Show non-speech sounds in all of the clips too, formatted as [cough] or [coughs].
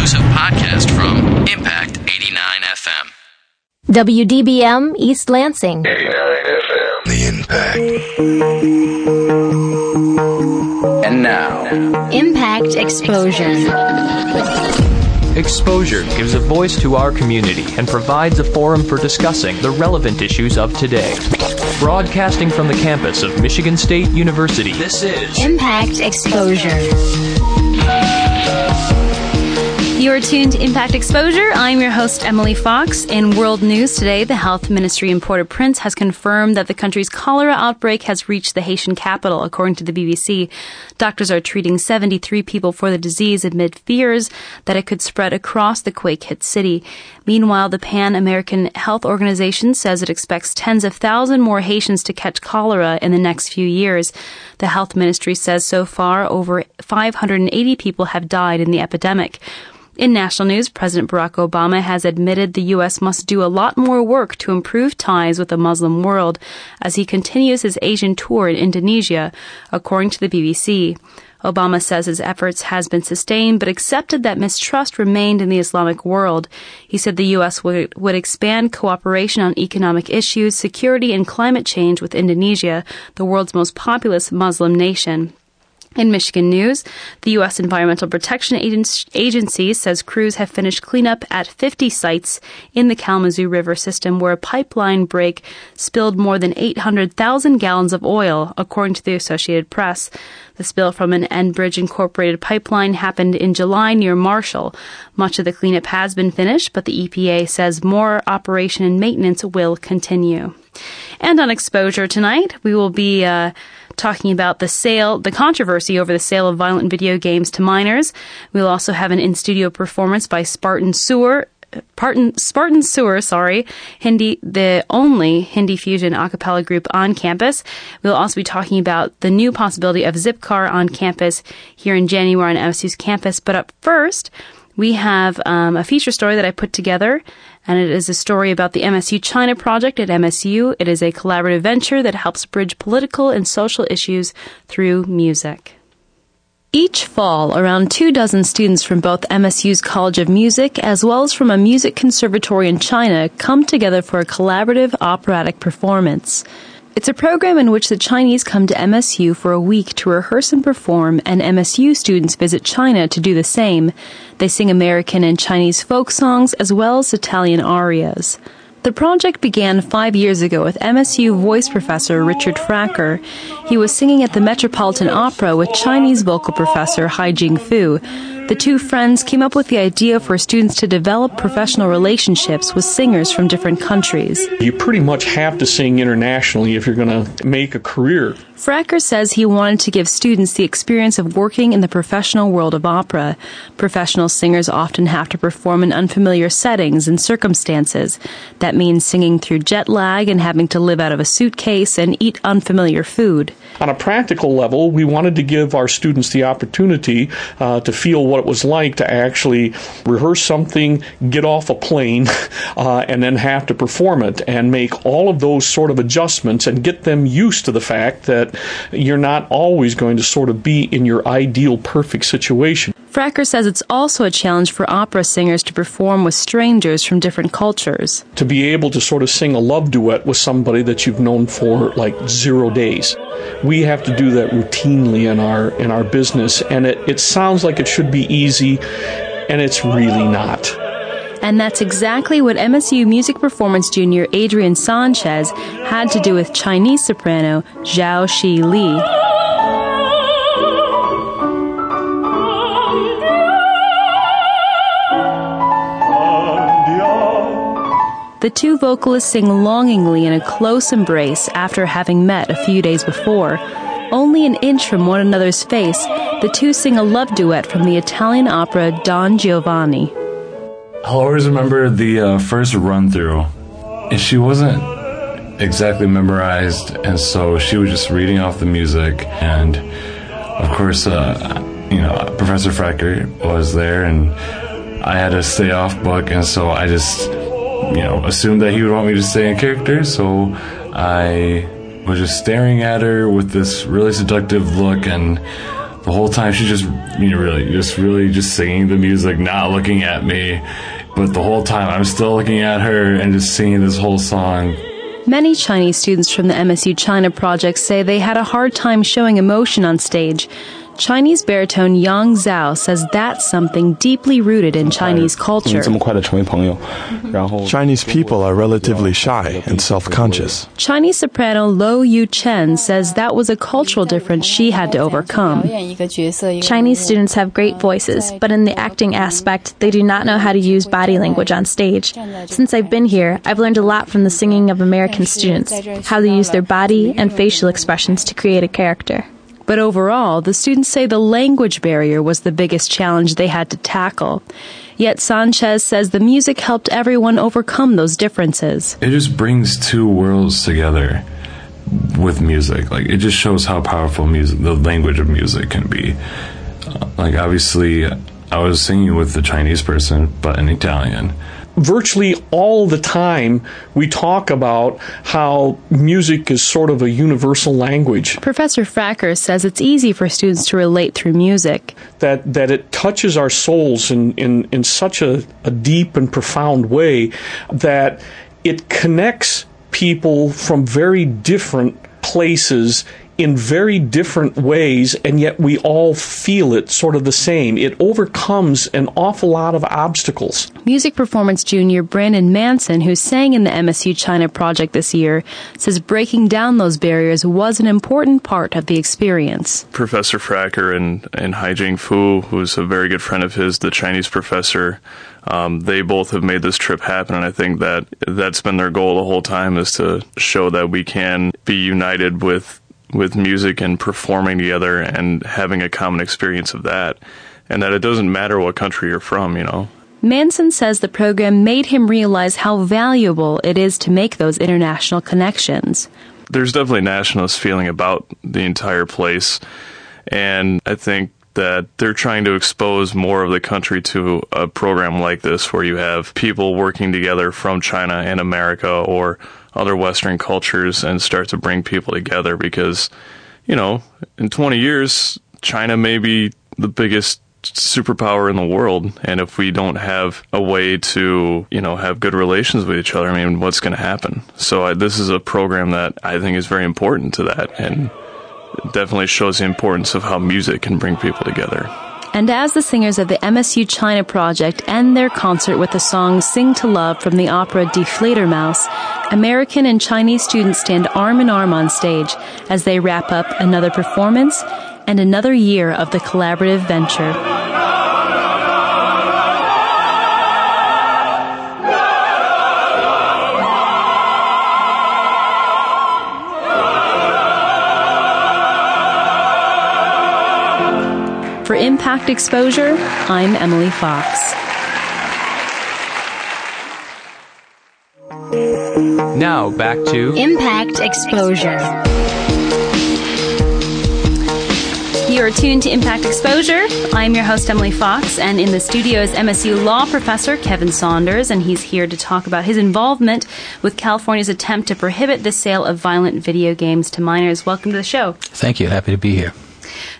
exclusive podcast from Impact 89 FM. WDBM East Lansing. 89 FM. The Impact. And now, Impact Explosion. Exposure gives a voice to our community and provides a forum for discussing the relevant issues of today. Broadcasting from the campus of Michigan State University, this is Impact Exposure. You're tuned to Impact Exposure. I'm your host, Emily Fox. In world news today, the health ministry in Port au Prince has confirmed that the country's cholera outbreak has reached the Haitian capital, according to the BBC. Doctors are treating 73 people for the disease amid fears that it could spread across the quake hit city. Meanwhile, the Pan American Health Organization says it expects tens of thousands more Haitians to catch cholera in the next few years. The health ministry says so far over 580 people have died in the epidemic. In national news, President Barack Obama has admitted the U.S. must do a lot more work to improve ties with the Muslim world as he continues his Asian tour in Indonesia, according to the BBC. Obama says his efforts has been sustained, but accepted that mistrust remained in the Islamic world. He said the U.S. would, would expand cooperation on economic issues, security, and climate change with Indonesia, the world's most populous Muslim nation. In Michigan news, the U.S. Environmental Protection Agency says crews have finished cleanup at 50 sites in the Kalamazoo River system where a pipeline break spilled more than 800,000 gallons of oil, according to the Associated Press. The spill from an Enbridge Incorporated pipeline happened in July near Marshall. Much of the cleanup has been finished, but the EPA says more operation and maintenance will continue. And on exposure tonight, we will be uh, talking about the sale, the controversy over the sale of violent video games to minors. We'll also have an in-studio performance by Spartan Sewer. Spartan, Spartan Sewer, sorry, Hindi, the only Hindi fusion a cappella group on campus. We'll also be talking about the new possibility of Zipcar on campus here in January on MSU's campus. But up first, we have um, a feature story that I put together, and it is a story about the MSU China Project at MSU. It is a collaborative venture that helps bridge political and social issues through music. Each fall, around two dozen students from both MSU's College of Music as well as from a music conservatory in China come together for a collaborative operatic performance. It's a program in which the Chinese come to MSU for a week to rehearse and perform, and MSU students visit China to do the same. They sing American and Chinese folk songs as well as Italian arias. The project began five years ago with MSU voice professor Richard Fracker. He was singing at the Metropolitan Opera with Chinese vocal professor Haijing Fu. The two friends came up with the idea for students to develop professional relationships with singers from different countries. You pretty much have to sing internationally if you're going to make a career. Fracker says he wanted to give students the experience of working in the professional world of opera. Professional singers often have to perform in unfamiliar settings and circumstances. That means singing through jet lag and having to live out of a suitcase and eat unfamiliar food. On a practical level, we wanted to give our students the opportunity uh, to feel what it was like to actually rehearse something, get off a plane, [laughs] uh, and then have to perform it and make all of those sort of adjustments and get them used to the fact that you're not always going to sort of be in your ideal perfect situation. Fracker says it's also a challenge for opera singers to perform with strangers from different cultures. To be able to sort of sing a love duet with somebody that you've known for like zero days. We have to do that routinely in our in our business and it, it sounds like it should be easy and it's really not. And that's exactly what MSU music performance junior Adrian Sanchez had to do with Chinese soprano Zhao Shi Li. The two vocalists sing longingly in a close embrace after having met a few days before. Only an inch from one another's face, the two sing a love duet from the Italian opera Don Giovanni. I'll always remember the uh, first run through. And she wasn't exactly memorized, and so she was just reading off the music. And of course, uh, you know, Professor Fracker was there, and I had to stay off book, and so I just you know, assumed that he would want me to stay in character, so I was just staring at her with this really seductive look, and the whole time she's just you know, really just really just singing the music, not looking at me. But the whole time I'm still looking at her and just singing this whole song. Many Chinese students from the MSU China project say they had a hard time showing emotion on stage. Chinese baritone Yang Zhao says that's something deeply rooted in Chinese culture. Chinese mm-hmm. people are relatively shy and self conscious. Chinese soprano Lo Yu Chen says that was a cultural difference she had to overcome. Chinese students have great voices, but in the acting aspect, they do not know how to use body language on stage. Since I've been here, I've learned a lot from the singing of American students, how they use their body and facial expressions to create a character. But overall, the students say the language barrier was the biggest challenge they had to tackle. Yet Sanchez says the music helped everyone overcome those differences. It just brings two worlds together with music. Like it just shows how powerful music, the language of music can be. Like obviously, I was singing with the Chinese person, but in Italian virtually all the time we talk about how music is sort of a universal language. Professor Fracker says it's easy for students to relate through music. That that it touches our souls in, in, in such a, a deep and profound way that it connects people from very different places in very different ways, and yet we all feel it sort of the same. It overcomes an awful lot of obstacles. Music performance junior Brandon Manson, who sang in the MSU China project this year, says breaking down those barriers was an important part of the experience. Professor Fracker and, and Haijing Fu, who's a very good friend of his, the Chinese professor, um, they both have made this trip happen, and I think that that's been their goal the whole time is to show that we can be united with with music and performing together and having a common experience of that. And that it doesn't matter what country you're from, you know. Manson says the program made him realize how valuable it is to make those international connections. There's definitely a nationalist feeling about the entire place. And I think that they're trying to expose more of the country to a program like this where you have people working together from China and America or other Western cultures and start to bring people together because, you know, in 20 years, China may be the biggest superpower in the world. And if we don't have a way to you know have good relations with each other i mean what's going to happen? So I, this is a program that i think is very important to that and definitely shows the importance of how music can bring people together and as the singers of the MSU China Project end their concert with the song Sing to Love from the opera Die Fledermaus, American and Chinese students stand arm in arm on stage as they wrap up another performance and another year of the collaborative venture. For Impact Exposure, I'm Emily Fox. Now back to Impact Exposure. You are tuned to Impact Exposure. I'm your host, Emily Fox, and in the studio is MSU law professor Kevin Saunders, and he's here to talk about his involvement with California's attempt to prohibit the sale of violent video games to minors. Welcome to the show. Thank you. Happy to be here.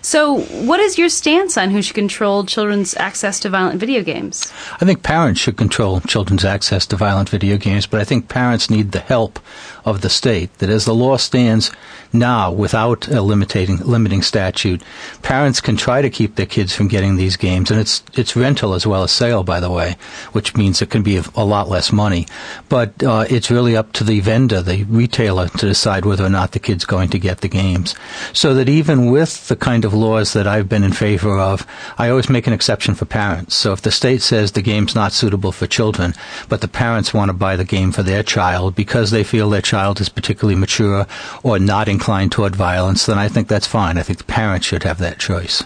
So, what is your stance on who should control children's access to violent video games? I think parents should control children's access to violent video games, but I think parents need the help of the state. That as the law stands now, without a limiting limiting statute, parents can try to keep their kids from getting these games, and it's it's rental as well as sale, by the way, which means it can be a, lot less money. But uh, it's really up to the vendor, the retailer, to decide whether or not the kid's going to get the games. So that even with the kind of laws that I've been in favor of, I always make an exception for parents. So if the state says the game's not suitable for children, but the parents want to buy the game for their child because they feel their child is particularly mature or not inclined toward violence, then I think that's fine. I think the parents should have that choice.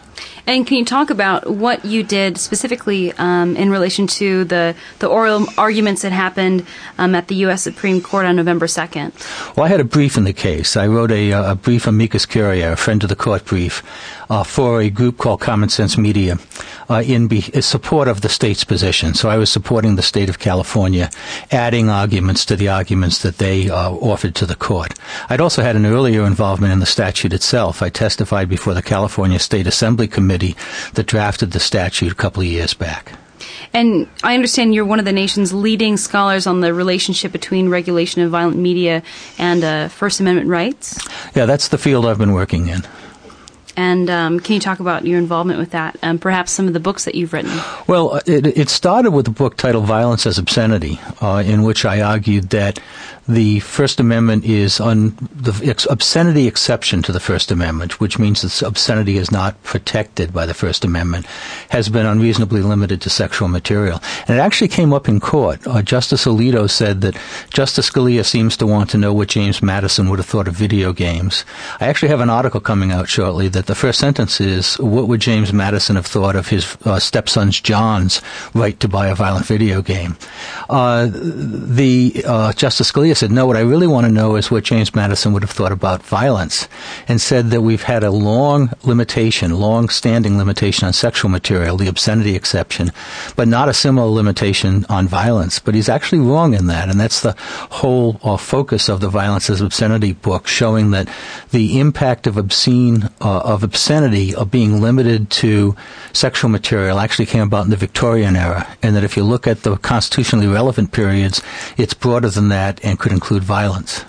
And can you talk about what you did specifically um, in relation to the, the oral arguments that happened um, at the U.S. Supreme Court on November 2nd? Well, I had a brief in the case. I wrote a, a brief amicus curiae, a friend of the court brief, uh, for a group called Common Sense Media uh, in be- support of the state's position. So I was supporting the state of California, adding arguments to the arguments that they uh, offered to the court. I'd also had an earlier involvement in the statute itself. I testified before the California State Assembly Committee that drafted the statute a couple of years back. And I understand you're one of the nation's leading scholars on the relationship between regulation of violent media and uh, First Amendment rights. Yeah, that's the field I've been working in. And um, can you talk about your involvement with that and perhaps some of the books that you've written? Well, it, it started with a book titled Violence as Obscenity, uh, in which I argued that the First Amendment is on the obscenity exception to the First Amendment, which means that obscenity is not protected by the First Amendment, has been unreasonably limited to sexual material. And it actually came up in court. Uh, Justice Alito said that Justice Scalia seems to want to know what James Madison would have thought of video games. I actually have an article coming out shortly that the first sentence is, what would James Madison have thought of his uh, stepson's John's right to buy a violent video game? Uh, the uh, Justice Scalia said, no, what I really want to know is what James Madison would have thought about violence, and said that we've had a long limitation, long standing limitation on sexual material, the obscenity exception, but not a similar limitation on violence. But he's actually wrong in that, and that's the whole uh, focus of the Violence as Obscenity book, showing that the impact of obscene, uh, of obscenity, of being limited to sexual material actually came about in the Victorian era, and that if you look at the constitutionally relevant periods, it's broader than that and could include violence.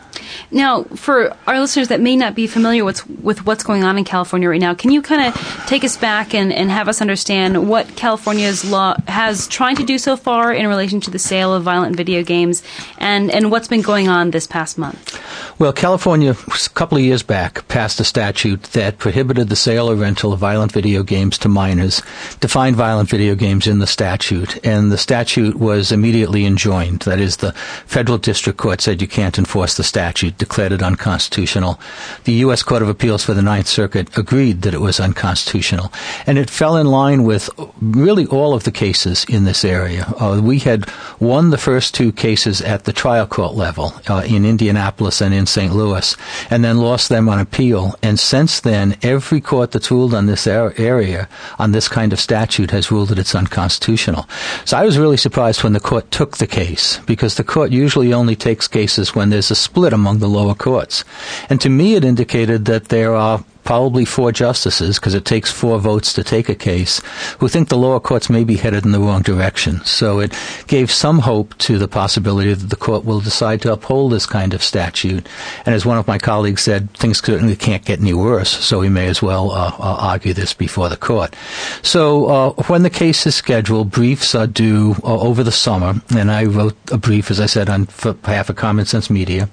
Now, for our listeners that may not be familiar with, with what's going on in California right now, can you kind of take us back and, and have us understand what California's law has trying to do so far in relation to the sale of violent video games and, and what's been going on this past month? Well, California, a couple of years back, passed a statute that prohibited the sale or rental of violent video games to minors, defined violent video games in the statute, and the statute was immediately enjoined. That is, the federal district court said you can't enforce the statute, declared it unconstitutional. The U.S. Court of Appeals for the Ninth Circuit agreed that it was unconstitutional. And it fell in line with really all of the cases in this area. Uh, we had won the first two cases at the trial court level uh, in Indianapolis and in St. Louis, and then lost them on appeal. And since then, every court that's ruled on this area, on this kind of statute, has ruled that it's unconstitutional. So I was really surprised when the court took the case, because the court usually only takes cases when there's a split among the lower courts. And to me, it indicated that there are probably four justices, because it takes four votes to take a case, who think the lower courts may be headed in the wrong direction. So it gave some hope to the possibility that the court will decide to uphold this kind of statute. And as one of my colleagues said, things certainly can't get any worse, so we may as well uh, uh, argue this before the court. So uh, when the case is scheduled, briefs are due uh, over the summer, and I wrote a brief, as I said, on behalf of Common Sense Media,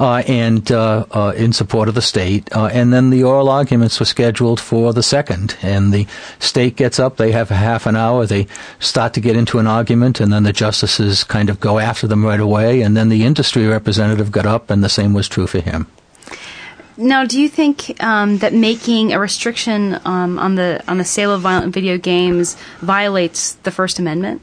uh, and uh, in support of the state, and then the oral oral arguments were scheduled for the second, and the state gets up. They have a half an hour. They start to get into an argument, and then the justices kind of go after them right away. And then the industry representative got up, and the same was true for him. Now, do you think um, that making a restriction um, on the on the sale of violent video games violates the First Amendment?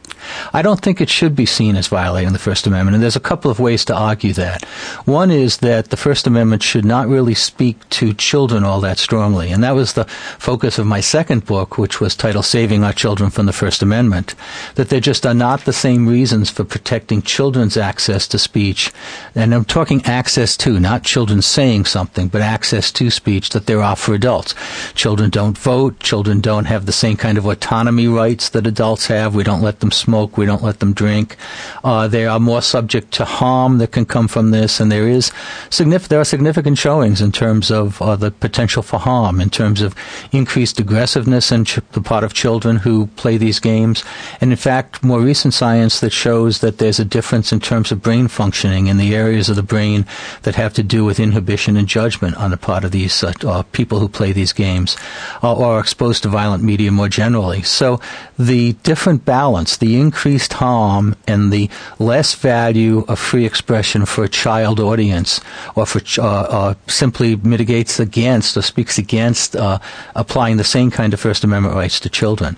I don't think it should be seen as violating the First Amendment, and there's a couple of ways to argue that. One is that the First Amendment should not really speak to children all that strongly, and that was the focus of my second book, which was titled "Saving Our Children from the First Amendment." That there just are not the same reasons for protecting children's access to speech, and I'm talking access to, not children saying something, but access to speech that they're off for adults. Children don't vote. Children don't have the same kind of autonomy rights that adults have. We don't let them smoke. We don't let them drink. Uh, they are more subject to harm that can come from this, and there is significant. There are significant showings in terms of uh, the potential for harm, in terms of increased aggressiveness in ch- the part of children who play these games, and in fact, more recent science that shows that there's a difference in terms of brain functioning in the areas of the brain that have to do with inhibition and judgment on the part of these uh, uh, people who play these games uh, or are exposed to violent media more generally. So the different balance, the increased harm and the less value of free expression for a child audience or for uh, uh, simply mitigates against or speaks against applying the same kind of First Amendment rights to children.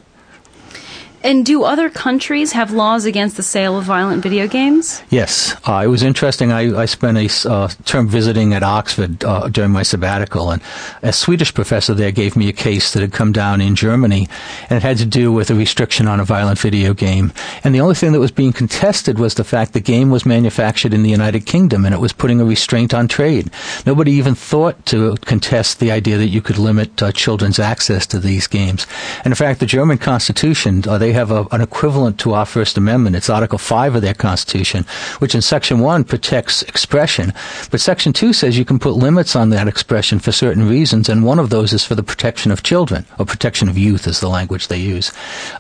And do other countries have laws against the sale of violent video games? Yes. Uh, it was interesting. I, I spent a uh, term visiting at Oxford uh, during my sabbatical, and a Swedish professor there gave me a case that had come down in Germany, and it had to do with a restriction on a violent video game. And the only thing that was being contested was the fact the game was manufactured in the United Kingdom, and it was putting a restraint on trade. Nobody even thought to contest the idea that you could limit uh, children's access to these games. And in fact, the German Constitution, uh, have a, an equivalent to our First Amendment. It's Article 5 of their Constitution, which in Section 1 protects expression. But Section 2 says you can put limits on that expression for certain reasons, and one of those is for the protection of children, or protection of youth is the language they use.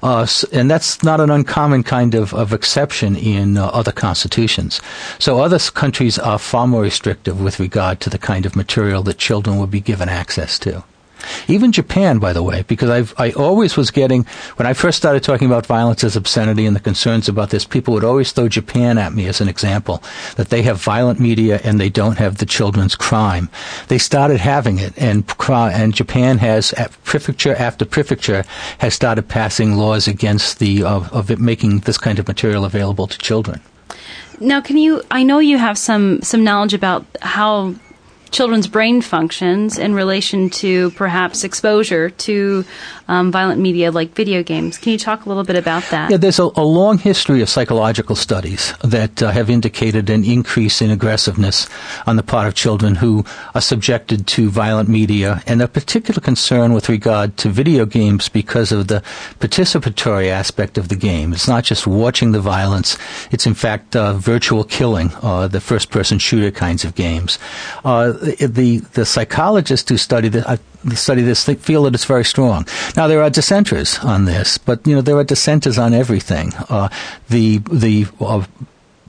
Uh, and that's not an uncommon kind of, of exception in uh, other constitutions. So other countries are far more restrictive with regard to the kind of material that children would be given access to. Even Japan, by the way, because I've, I always was getting, when I first started talking about violence as obscenity and the concerns about this, people would always throw Japan at me as an example, that they have violent media and they don't have the children's crime. They started having it, and, and Japan has, prefecture after prefecture, has started passing laws against the, of, of it making this kind of material available to children. Now, can you? I know you have some some knowledge about how children's brain functions in relation to perhaps exposure to um, violent media like video games. Can you talk a little bit about that? Yeah, there's a, a long history of psychological studies that uh, have indicated an increase in aggressiveness on the part of children who are subjected to violent media, and a particular concern with regard to video games because of the participatory aspect of the game. It's not just watching the violence; it's in fact uh, virtual killing, uh, the first-person shooter kinds of games. Uh, the the psychologists who study this, uh, study this feel that it's very strong. Now there are dissenters on this, but you know there are dissenters on everything. Uh, the the uh,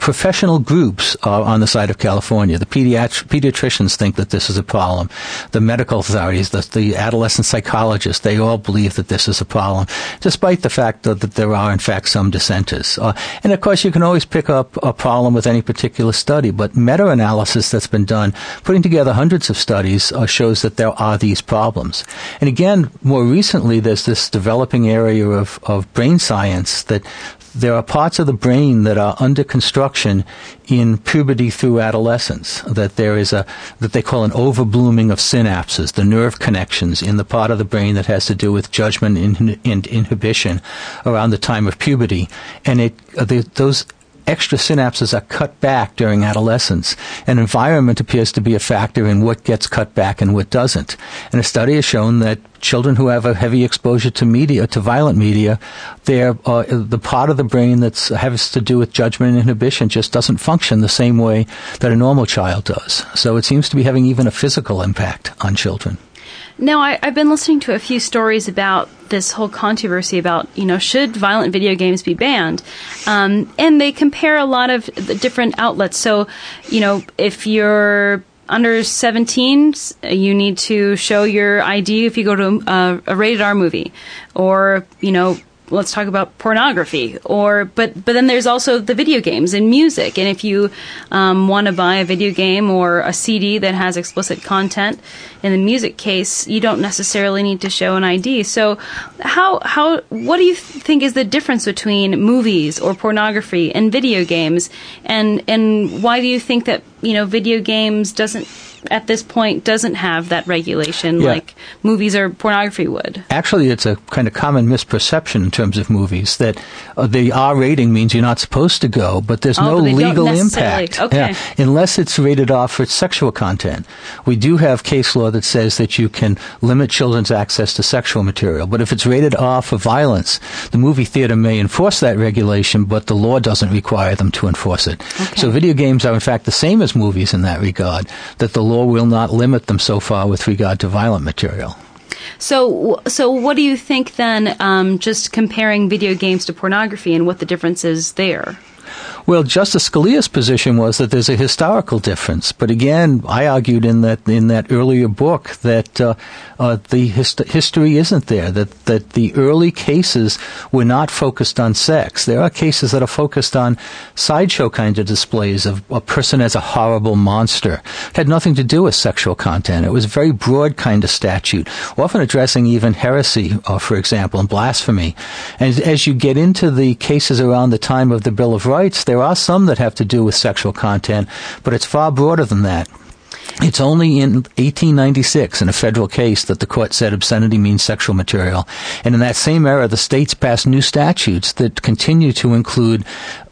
professional groups are on the side of California. The pediatri- pediatricians think that this is a problem. The medical authorities, the, the, adolescent psychologists, they all believe that this is a problem, despite the fact that, that there are, in fact, some dissenters. Uh, and of course, you can always pick up a problem with any particular study, but meta-analysis that's been done, putting together hundreds of studies, uh, shows that there are these problems. And again, more recently, there's this developing area of, of brain science that there are parts of the brain that are under construction in puberty through adolescence. That there is a that they call an overblooming of synapses, the nerve connections in the part of the brain that has to do with judgment and inhibition around the time of puberty, and it the, those extra synapses are cut back during adolescence. And environment appears to be a factor in what gets cut back and what doesn't. And a study has shown that children who have a heavy exposure to media, to violent media, their uh, the part of the brain that has to do with judgment and inhibition just doesn't function the same way that a normal child does. So it seems to be having even a physical impact on children. Now, I, have been listening to a few stories about this whole controversy about, you know, should violent video games be banned? Um, and they compare a lot of different outlets. So, you know, if you're under 17, you need to show your ID if you go to a, a rated R movie. Or, you know, let's talk about pornography or but but then there's also the video games and music. And if you um, want to buy a video game or a cd that has explicit content in the music case you don't necessarily need to show an id so how how what do you think is the difference between movies or pornography and video games? And and why do you think that you know video games doesn't at this point doesn't have that regulation yeah. like movies or pornography would. Actually, it's a kind of common misperception in terms of movies that uh, the R rating means you're not supposed to go, but there's oh, no but legal impact. Okay. Yeah, unless it's rated off for sexual content. We do have case law that says that you can limit children's access to sexual material, but if it's rated R for violence, the movie theater may enforce that regulation, but the law doesn't require them to enforce it. Okay. So video games are in fact the same as movies in that regard, that the law law will not limit them so far with regard to violent material. So, so what do you think then? Um, just comparing video games to pornography and what the difference is there? Well, Justice Scalia's position was that there's a historical difference, but again, I argued in that in that earlier book that uh, uh, the hist- history isn't there. That that the early cases were not focused on sex. There are cases that are focused on sideshow kind of displays of a person as a horrible monster. It had nothing to do with sexual content. It was a very broad kind of statute, often addressing even heresy, uh, for example, and blasphemy. And as you get into the cases around the time of the Bill of Rights, there are some that have to do with sexual content, but it's far broader than that. It's only in 1896 in a federal case that the court said obscenity means sexual material. And in that same era, the states passed new statutes that continue to include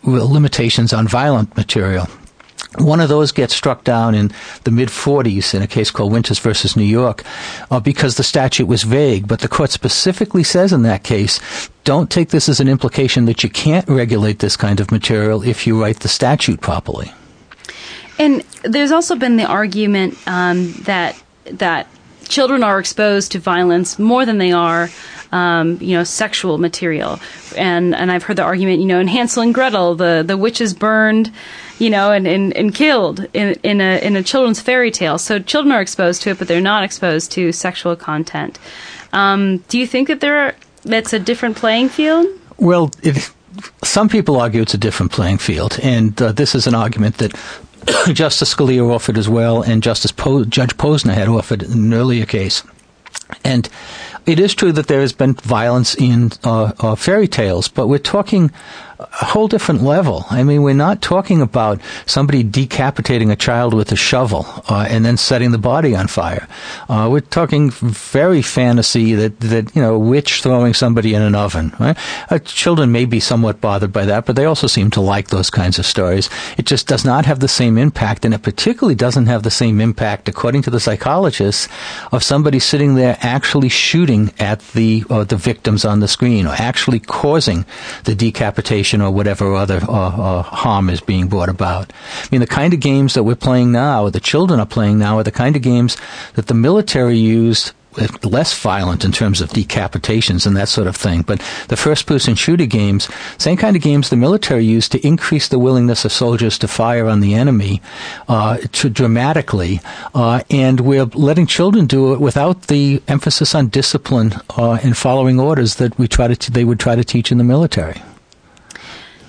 limitations on violent material. One of those gets struck down in the mid 40s in a case called Winters versus New York uh, because the statute was vague. But the court specifically says in that case, don't take this as an implication that you can't regulate this kind of material if you write the statute properly. And there's also been the argument um, that that children are exposed to violence more than they are um, you know, sexual material. And and I've heard the argument, you know, in Hansel and Gretel, the, the witches burned, you know, and, and, and killed in in a in a children's fairy tale. So children are exposed to it, but they're not exposed to sexual content. Um, do you think that there are that's a different playing field? Well, it, some people argue it's a different playing field, and uh, this is an argument that [coughs] Justice Scalia offered as well, and Justice po- Judge Posner had offered in an earlier case. And it is true that there has been violence in uh, uh, fairy tales, but we're talking a whole different level. I mean, we're not talking about somebody decapitating a child with a shovel uh, and then setting the body on fire. Uh, we're talking very fantasy that, that, you know, a witch throwing somebody in an oven, right? Uh, children may be somewhat bothered by that, but they also seem to like those kinds of stories. It just does not have the same impact, and it particularly doesn't have the same impact, according to the psychologists, of somebody sitting there actually shooting at the, uh, the victims on the screen or actually causing the decapitation or whatever other uh, uh, harm is being brought about. I mean, the kind of games that we're playing now, or the children are playing now, are the kind of games that the military used less violent in terms of decapitations and that sort of thing. But the first person shooter games, same kind of games the military used to increase the willingness of soldiers to fire on the enemy uh, dramatically, uh, and we're letting children do it without the emphasis on discipline uh, and following orders that we try to t- they would try to teach in the military.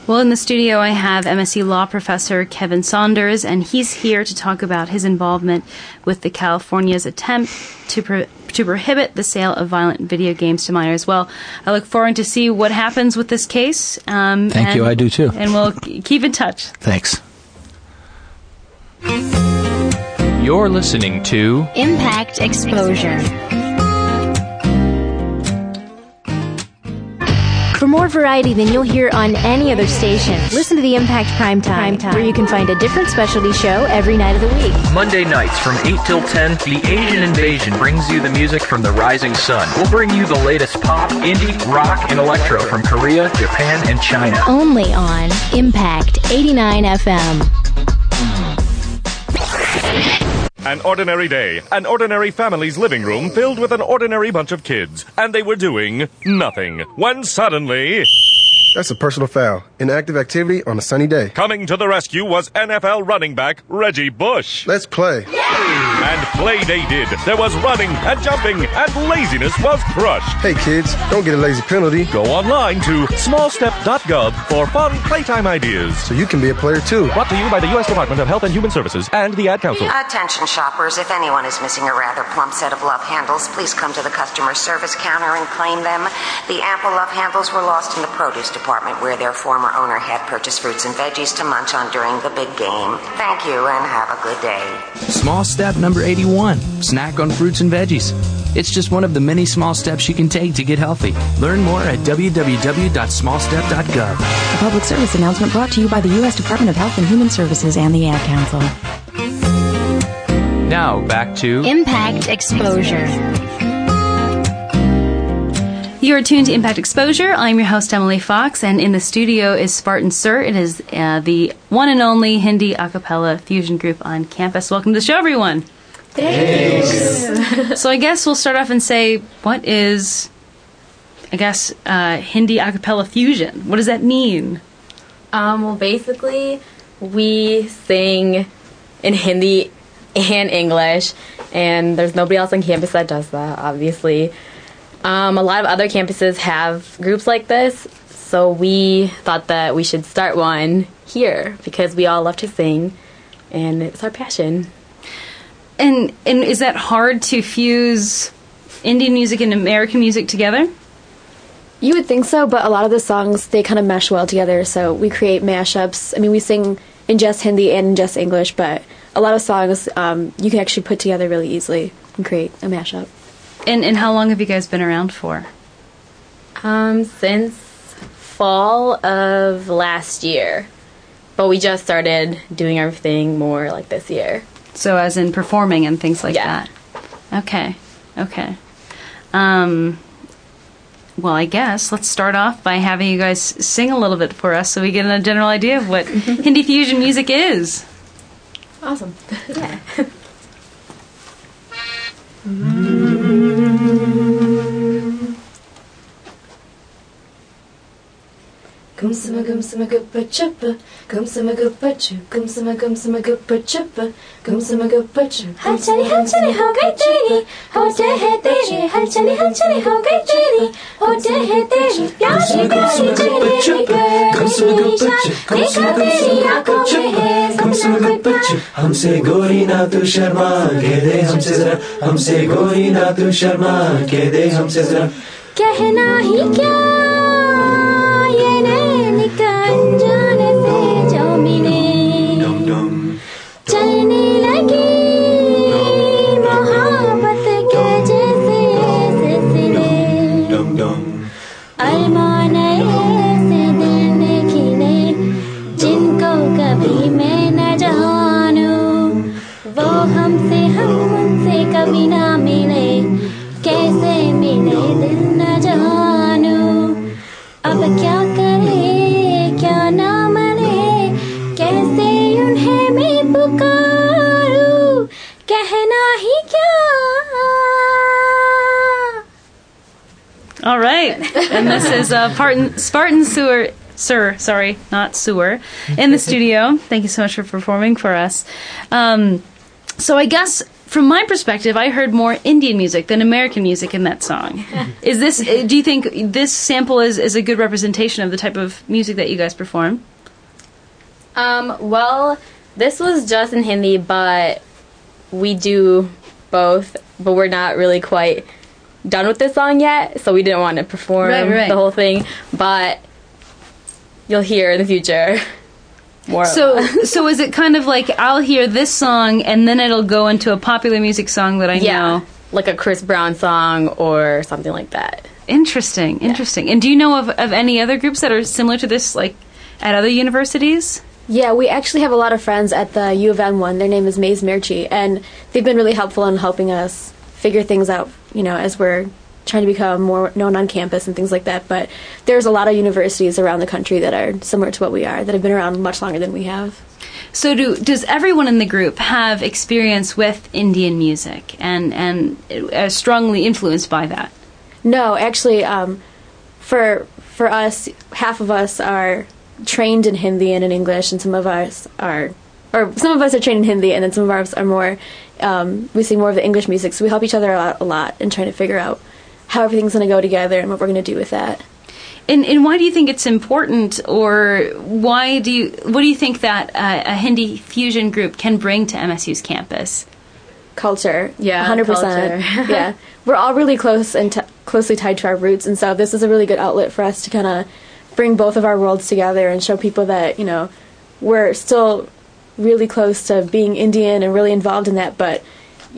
Well, in the studio, I have MSU Law professor Kevin Saunders, and he's here to talk about his involvement with the California's attempt to pro- to prohibit the sale of violent video games to minors. Well, I look forward to see what happens with this case. Um, Thank and, you. I do too. And we'll keep in touch. Thanks. You're listening to Impact Exposure. For more variety than you'll hear on any other station, listen to the Impact Prime Time, where you can find a different specialty show every night of the week. Monday nights from 8 till 10, The Asian Invasion brings you the music from the rising sun. We'll bring you the latest pop, indie, rock, and electro from Korea, Japan, and China. Only on Impact 89 FM. An ordinary day, an ordinary family's living room filled with an ordinary bunch of kids, and they were doing nothing. When suddenly. That's a personal foul. Inactive activity on a sunny day. Coming to the rescue was NFL running back Reggie Bush. Let's play. And play they did. There was running and jumping, and laziness was crushed. Hey kids, don't get a lazy penalty. Go online to smallstep.gov for fun playtime ideas. So you can be a player too. Brought to you by the U.S. Department of Health and Human Services and the Ad Council. Attention shoppers, if anyone is missing a rather plump set of love handles, please come to the customer service counter and claim them. The ample love handles were lost in the produce department department where their former owner had purchased fruits and veggies to munch on during the big game. Thank you and have a good day. Small step number 81 snack on fruits and veggies. It's just one of the many small steps you can take to get healthy. Learn more at www.smallstep.gov. A public service announcement brought to you by the U.S. Department of Health and Human Services and the Ad Council. Now back to Impact Exposure. You are tuned to Impact Exposure. I'm your host, Emily Fox, and in the studio is Spartan Sir. It is uh, the one and only Hindi a cappella fusion group on campus. Welcome to the show, everyone. Thanks. so I guess we'll start off and say, what is, I guess, uh, Hindi a cappella fusion? What does that mean? Um, well, basically, we sing in Hindi and English, and there's nobody else on campus that does that, obviously. Um, a lot of other campuses have groups like this, so we thought that we should start one here because we all love to sing, and it's our passion. And and is that hard to fuse Indian music and American music together? You would think so, but a lot of the songs they kind of mesh well together. So we create mashups. I mean, we sing in just Hindi and in just English, but a lot of songs um, you can actually put together really easily and create a mashup. And and how long have you guys been around for? Um, since fall of last year, but we just started doing everything more like this year. So as in performing and things like Yeah. that. Okay. Okay. Um well, I guess let's start off by having you guys sing a little bit for us so we get a general idea of what [laughs] Hindi fusion music is. Awesome. [laughs] yeah. Mm-hmm. Gum sama gum sama guppa chuppa, gum sama guppa chu, gum sama gum sama guppa chuppa, gum sama guppa chu. हलचली हलचली हो गई तेरी होते है तेरे हलचली हलचली हो गई तेरी होते है तेरी प्यारी प्यारी चेहरे देखा तेरी आँखों में है सपना कोई प्यार हमसे गोरी ना तू शर्मा के दे हमसे जरा हमसे गोरी ना तू शर्मा के दे हमसे जरा कहना ही क्या And this is uh, Spartan, Spartan Sewer, Sir, sorry, not Sewer, in the studio. Thank you so much for performing for us. Um, so I guess from my perspective, I heard more Indian music than American music in that song. [laughs] Is this? uh, Do you think this sample is, is a good representation of the type of music that you guys perform? Um, well, this was just in Hindi, but we do both, but we're not really quite done with this song yet, so we didn't want to perform Right, right. the whole thing, but you'll hear in the future [laughs] more. So, [laughs] so is it kind of like I'll hear this song and then it'll go into a popular music song that I yeah, know? like a Chris Brown song or something like that. Interesting, interesting. And do you know of, of any other groups that are similar to this, like at other universities? Yeah, we actually have a lot of friends at the U of M one. Their name is Maize Mirchi, and they've been really helpful in helping us figure things out, you know, as we're trying to become more known on campus and things like that. But there's a lot of universities around the country that are similar to what we are, that have been around much longer than we have. So, do does everyone in the group have experience with Indian music and and uh, strongly influenced by that? No, actually, um, for for us, half of us are trained in Hindi and in English, and some of us are, or some of us are trained in Hindi, and then some of us are more. Um, we sing more of the English music, so we help each other a lot, a lot in trying to figure out how everything's going to go together and what we're going to do with that. And, and why do you think it's important, or why do you what do you think that uh, a Hindi fusion group can bring to MSU's campus? Culture, Yeah, hundred percent. [laughs] Yeah, we're all really close and t- closely tied to our roots, and so this is a really good outlet for us to kind of bring both of our worlds together and show people that you know we're still really close to being Indian and really involved in that, but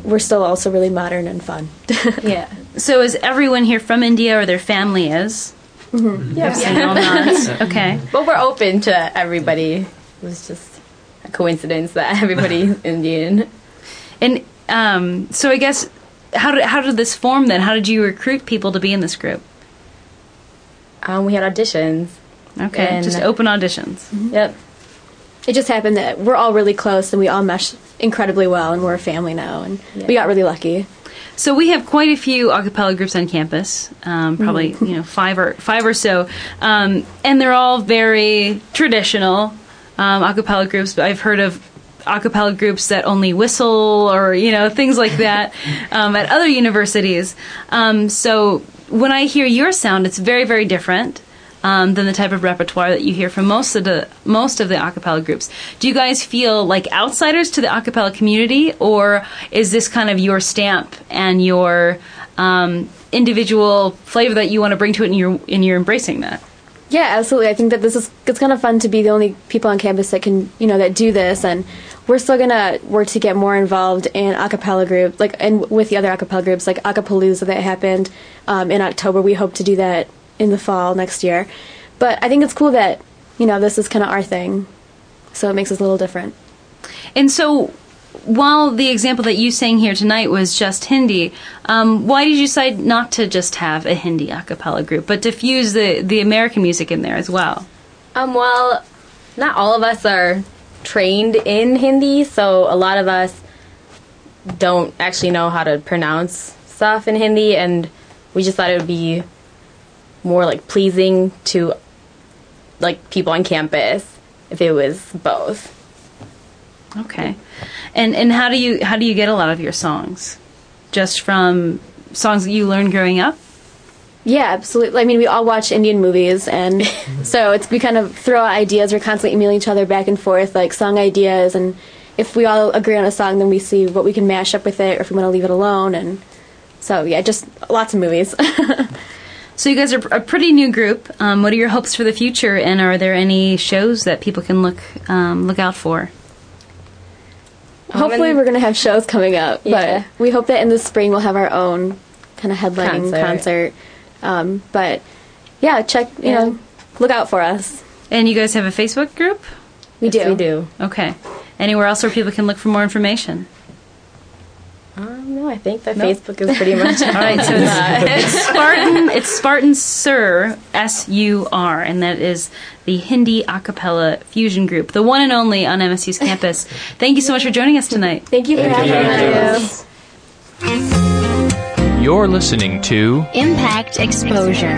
we're still also really modern and fun. [laughs] yeah. So is everyone here from India, or their family is? Mm-hmm. Yeah. Yes, no. [laughs] Okay. But we're open to everybody. It was just a coincidence that [laughs] everybody's Indian. And um, so I guess how did how did this form then? How did you recruit people to be in this group? Um, we had auditions. Okay, just open auditions. Yep. It just happened that we're all really close and we all mesh incredibly well, and we're a family now, and we got really lucky. So we have quite a few a cappella groups on campus, um, probably Mhm. you know five or five or so, um, and they're all very traditional um, a cappella groups. But I've heard of a cappella groups that only whistle or you know things like that [laughs] um, at other universities. Um, so when I hear your sound, it's very very different. Um, than the type of repertoire that you hear from most of the most of the a cappella groups. Do you guys feel like outsiders to the a cappella community, or is this kind of your stamp and your um, individual flavor that you want to bring to it, and you're and you're embracing that? Yeah, absolutely. I think that this is it's kind of fun to be the only people on campus that can you know that do this, and we're still gonna work to get more involved in a cappella group, like and with the other a cappella groups, like Acapalooza that happened um, in October. We hope to do that in the fall next year. But I think it's cool that you know this is kind of our thing, so it makes us a little different. And so, while the example that you sang here tonight was just Hindi, um, why did you decide not to just have a Hindi a cappella group, but to fuse the, the American music in there as well? Um, well, not all of us are trained in Hindi, so a lot of us don't actually know how to pronounce stuff in Hindi, and we just thought it would be more like pleasing to like people on campus if it was both. Okay. And and how do you how do you get a lot of your songs? Just from songs that you learned growing up? Yeah, absolutely. I mean, we all watch Indian movies, and [laughs] so it's we kind of throw out ideas. We're constantly emailing each other back and forth, like song ideas, and if we all agree on a song, then we see what we can mash up with it, or if we want to leave it alone. And so, yeah, just lots of movies. [laughs] So you guys are a pretty new group. Um, what are your hopes for the future, and are there any shows that people can look um, look out for? Hopefully, we're going to have shows coming up, Yeah. but we hope that in the spring we'll have our own kind of headlining Concert. concert. Um, but yeah, check, you know, look out for us. And you guys have a Facebook group? We do. we do. Okay. Anywhere else where people can look for more information? Um, no, I think that No? Facebook is pretty much [laughs] All right, so [laughs] it's, it's Spartan. It's Spartan Sur S U R, and that is the Hindi a cappella fusion group, the one and only on MSU's campus. Thank you so much for joining us tonight. Thank you for Thank you. having us. You're listening to Impact Exposure.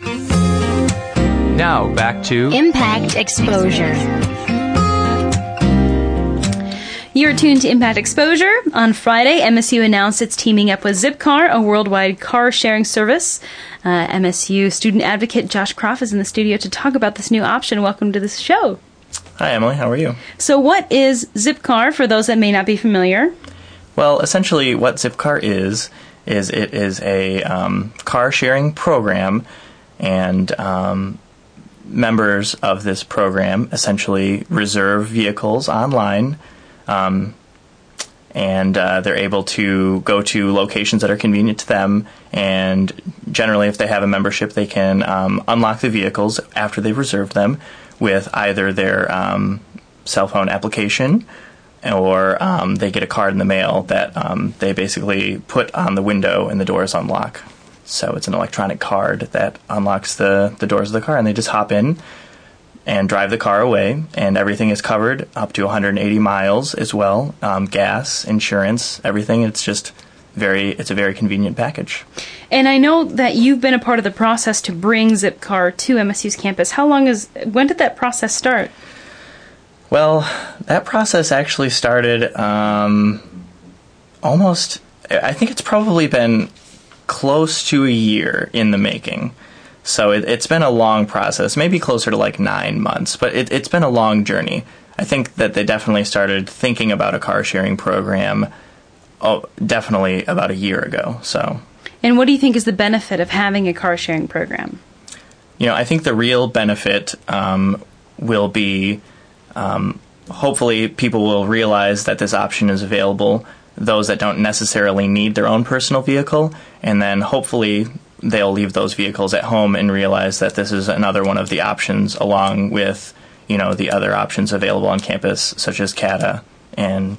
Now back to Impact Exposure. You're tuned to Impact Exposure. On Friday, MSU announced it's teaming up with Zipcar, a worldwide car sharing service. Uh, MSU student advocate Josh Croft is in the studio to talk about this new option. Welcome to the show. Hi, Emily. How are you? So, what is Zipcar for those that may not be familiar? Well, essentially, what Zipcar is is it is a um, car sharing program, and um, members of this program essentially reserve vehicles online. Um, and uh, they're able to go to locations that are convenient to them. And generally, if they have a membership, they can um, unlock the vehicles after they've reserved them with either their um, cell phone application or um, they get a card in the mail that um, they basically put on the window and the doors unlock. So it's an electronic card that unlocks the, the doors of the car, and they just hop in and drive the car away, and everything is covered up to 180 miles as well. Um, gas, insurance, everything. It's just very. It's a very convenient package. And I know that you've been a part of the process to bring Zipcar to MSU's campus. How long is? When did that process start? Well, that process actually started um, almost, I think it's probably been close to a year in the making. So it, it's been a long process, maybe closer to like nine months, but it, it's been a long journey. I think that they definitely started thinking about a car sharing program oh, definitely about a year ago. So, And what do you think is the benefit of having a car sharing program? you know, I think the real benefit um, will be um, hopefully people will realize that this option is available. Those that don't necessarily need their own personal vehicle, and then hopefully they'll leave those vehicles at home and realize that this is another one of the options, along with you know the other options available on campus, such as CATA and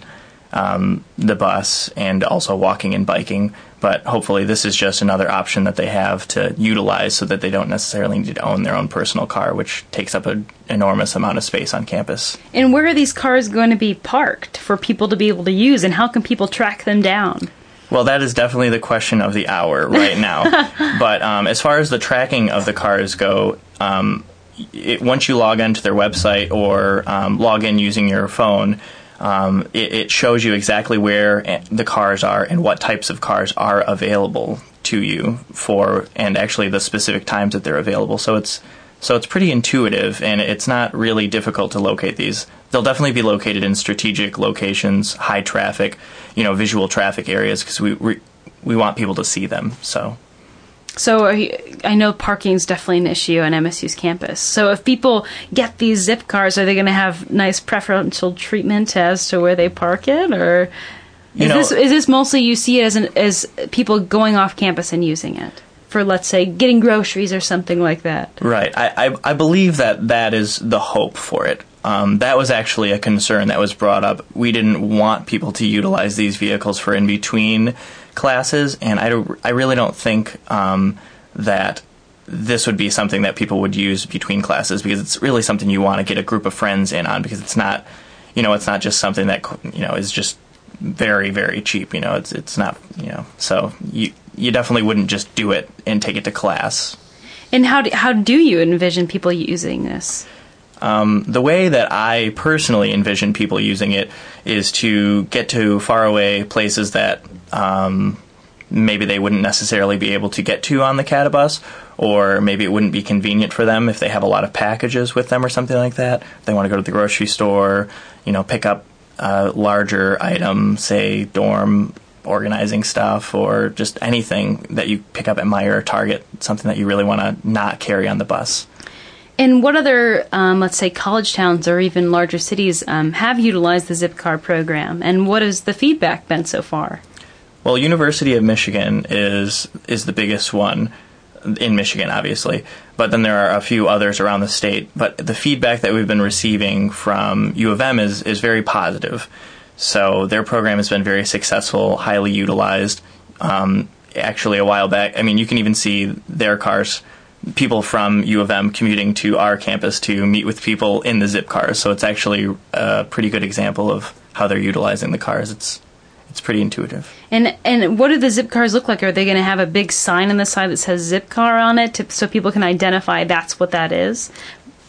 um, the bus, and also walking and biking. But hopefully, this is just another option that they have to utilize, so that they don't necessarily need to own their own personal car, which takes up an enormous amount of space on campus. And where are these cars going to be parked for people to be able to use, and how can people track them down? Well, that is definitely the question of the hour right [laughs] now. but um, as far as the tracking of the cars go, um, it, once you log into their website or um, log in using your phone, um, it, it shows you exactly where the cars are and what types of cars are available to you for, and actually the specific times that they're available. So it's so it's pretty intuitive, and it's not really difficult to locate these. They'll definitely be located in strategic locations, high traffic, you know, visual traffic areas, because we, we we want people to see them. So. So you, I know parking is definitely an issue on MSU's campus. So if people get these zip cars, are they going to have nice preferential treatment as to where they park it, or You is know- this is this mostly you see it as an, as people going off campus and using it for let's say getting groceries or something like that? Right. I, I, I believe that that is the hope for it. Um, that was actually a concern that was brought up. We didn't want people to utilize these vehicles for in between classes, and I, I really don't think um, that this would be something that people would use between classes because it's really something you want to get a group of friends in on because it's not, you know, it's not just something that you know is just very very cheap. You know, it's it's not you know, so you you definitely wouldn't just do it and take it to class. And how do, how do you envision people using this? Um, the way that I personally envision people using it is to get to faraway places that um, maybe they wouldn't necessarily be able to get to on the CATA bus, or maybe it wouldn't be convenient for them if they have a lot of packages with them or something like that. They want to go to the grocery store, you know, pick up a larger item, say dorm organizing stuff, or just anything that you pick up at Meijer or Target, something that you really want to not carry on the bus. And what other, um, let's say, college towns or even larger cities um, have utilized the Zipcar program? And what has the feedback been so far? Well, University of Michigan is is the biggest one in Michigan, obviously, but then there are a few others around the state. But the feedback that we've been receiving from U of M is is very positive. So their program has been very successful, highly utilized. Um, actually, a while back, I mean, you can even see their cars. People from U of M commuting to our campus to meet with people in the zip cars. So it's actually a pretty good example of how they're utilizing the cars. It's it's pretty intuitive. And and what do the zip cars look like? Are they going to have a big sign on the side that says zip car on it to, so people can identify that's what that is?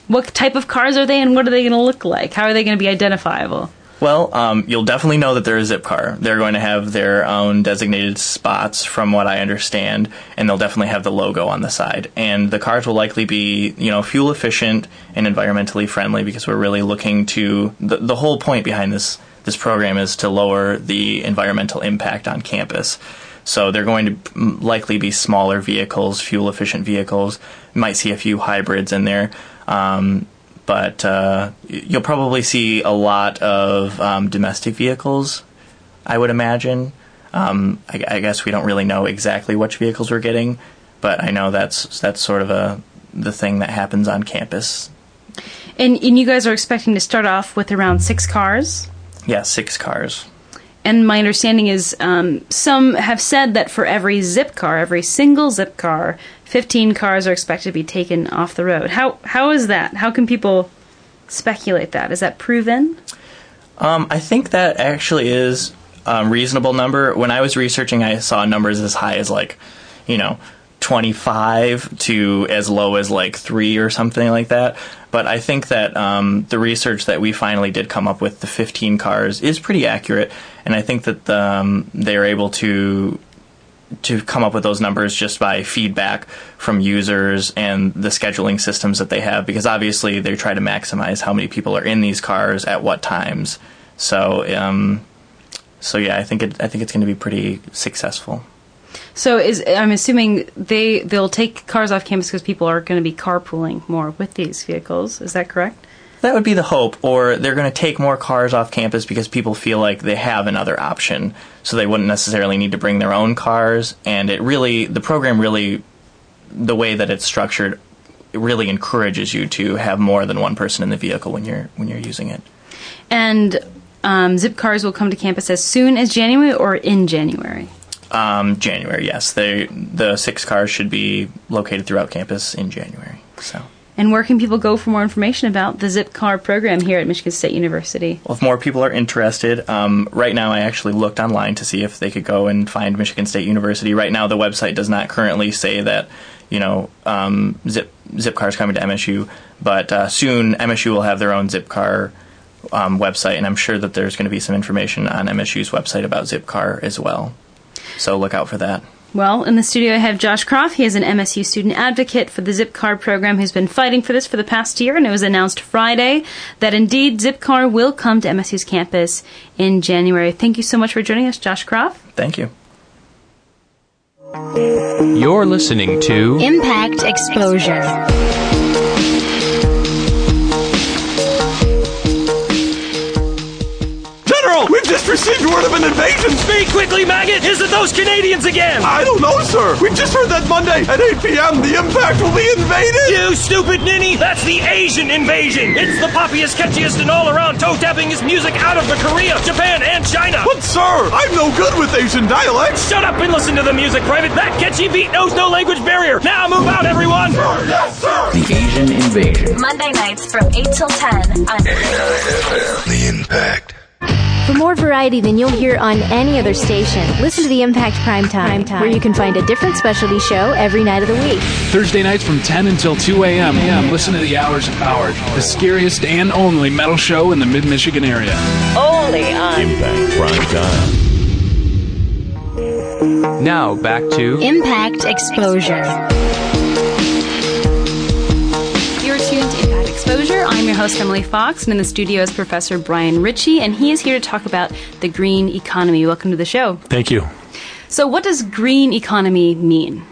What type of cars are they and what are they going to look like? How are they going to be identifiable? Well, um, you'll definitely know that they're a zip car. They're going to have their own designated spots, from what I understand, and they'll definitely have the logo on the side. And the cars will likely be, you know, fuel efficient and environmentally friendly because we're really looking to the the whole point behind this this program is to lower the environmental impact on campus. So they're going to mm, likely be smaller vehicles, fuel efficient vehicles. You might see a few hybrids in there. Um, but uh, you'll probably see a lot of um, domestic vehicles, I would imagine. Um, I, I guess we don't really know exactly which vehicles we're getting, but I know that's that's sort of a the thing that happens on campus. And, and you guys are expecting to start off with around six cars? Yeah, six cars. And my understanding is um, some have said that for every zip car, every single zip car, 15 cars are expected to be taken off the road. How How is that? How can people speculate that? Is that proven? Um, I think that actually is a reasonable number. When I was researching, I saw numbers as high as like, you know, 25 to as low as like three or something like that. But I think that um, the research that we finally did come up with, the 15 cars, is pretty accurate, and I think that um, they're able to to come up with those numbers just by feedback from users and the scheduling systems that they have because obviously they try to maximize how many people are in these cars at what times so um, so yeah I think it, I think it's going to be pretty successful So is I'm assuming they they'll take cars off campus because people are going to be carpooling more with these vehicles. Is that correct? That would be the hope, or they're going to take more cars off campus because people feel like they have another option, so they wouldn't necessarily need to bring their own cars. And it really, the program really, the way that it's structured, it really encourages you to have more than one person in the vehicle when you're when you're using it. And um, Zip cars will come to campus as soon as January or in January. Um, January, yes, they the six cars should be located throughout campus in January. So. And where can people go for more information about the Zip car program here at Michigan State University? Well, if more people are interested, um, right now I actually looked online to see if they could go and find Michigan State University. Right now, the website does not currently say that you know um, Zip Zipcar is coming to MSU, but uh, soon MSU will have their own Zipcar um, website, and I'm sure that there's going to be some information on MSU's website about Zipcar as well. So look out for that. Well, in the studio I have Josh Croft. He is an MSU student advocate for the Zipcar program who's been fighting for this for the past year, and it was announced Friday that indeed Zipcar will come to MSU's campus in January. Thank you so much for joining us, Josh Croft. Thank you. You're listening to Impact Exposure. General, we've just received word of an invasion. Speak quickly, maggot! Is it those Canadians again? I don't know, sir. We've just heard that Monday at 8 p.m. the impact will be invaded. You stupid ninny! That's the Asian invasion! It's the poppiest, catchiest, and all around toe tappingest music out of the Korea, Japan, and China! But, sir, I'm no good with Asian dialects. Shut up and listen to the music, Private! That catchy beat knows no language barrier! Now move out, everyone! Sir, yes, sir! The Asian Invasion. Monday nights from 8 till 10 on The impact. For more variety than you'll hear on any other station, listen to the Impact Prime Time, where you can find a different specialty show every night of the week. Thursday nights from 10 until 2 a.m. Listen to the Hours of Power, the scariest and only metal show in the mid Michigan area. Only on Impact Prime Time. Now back to Impact Exposure. Your host, Emily Fox, and in the studio is Professor Brian Ritchie, and he is here to talk about the green economy. Welcome to the show. Thank you. So, what does green economy mean?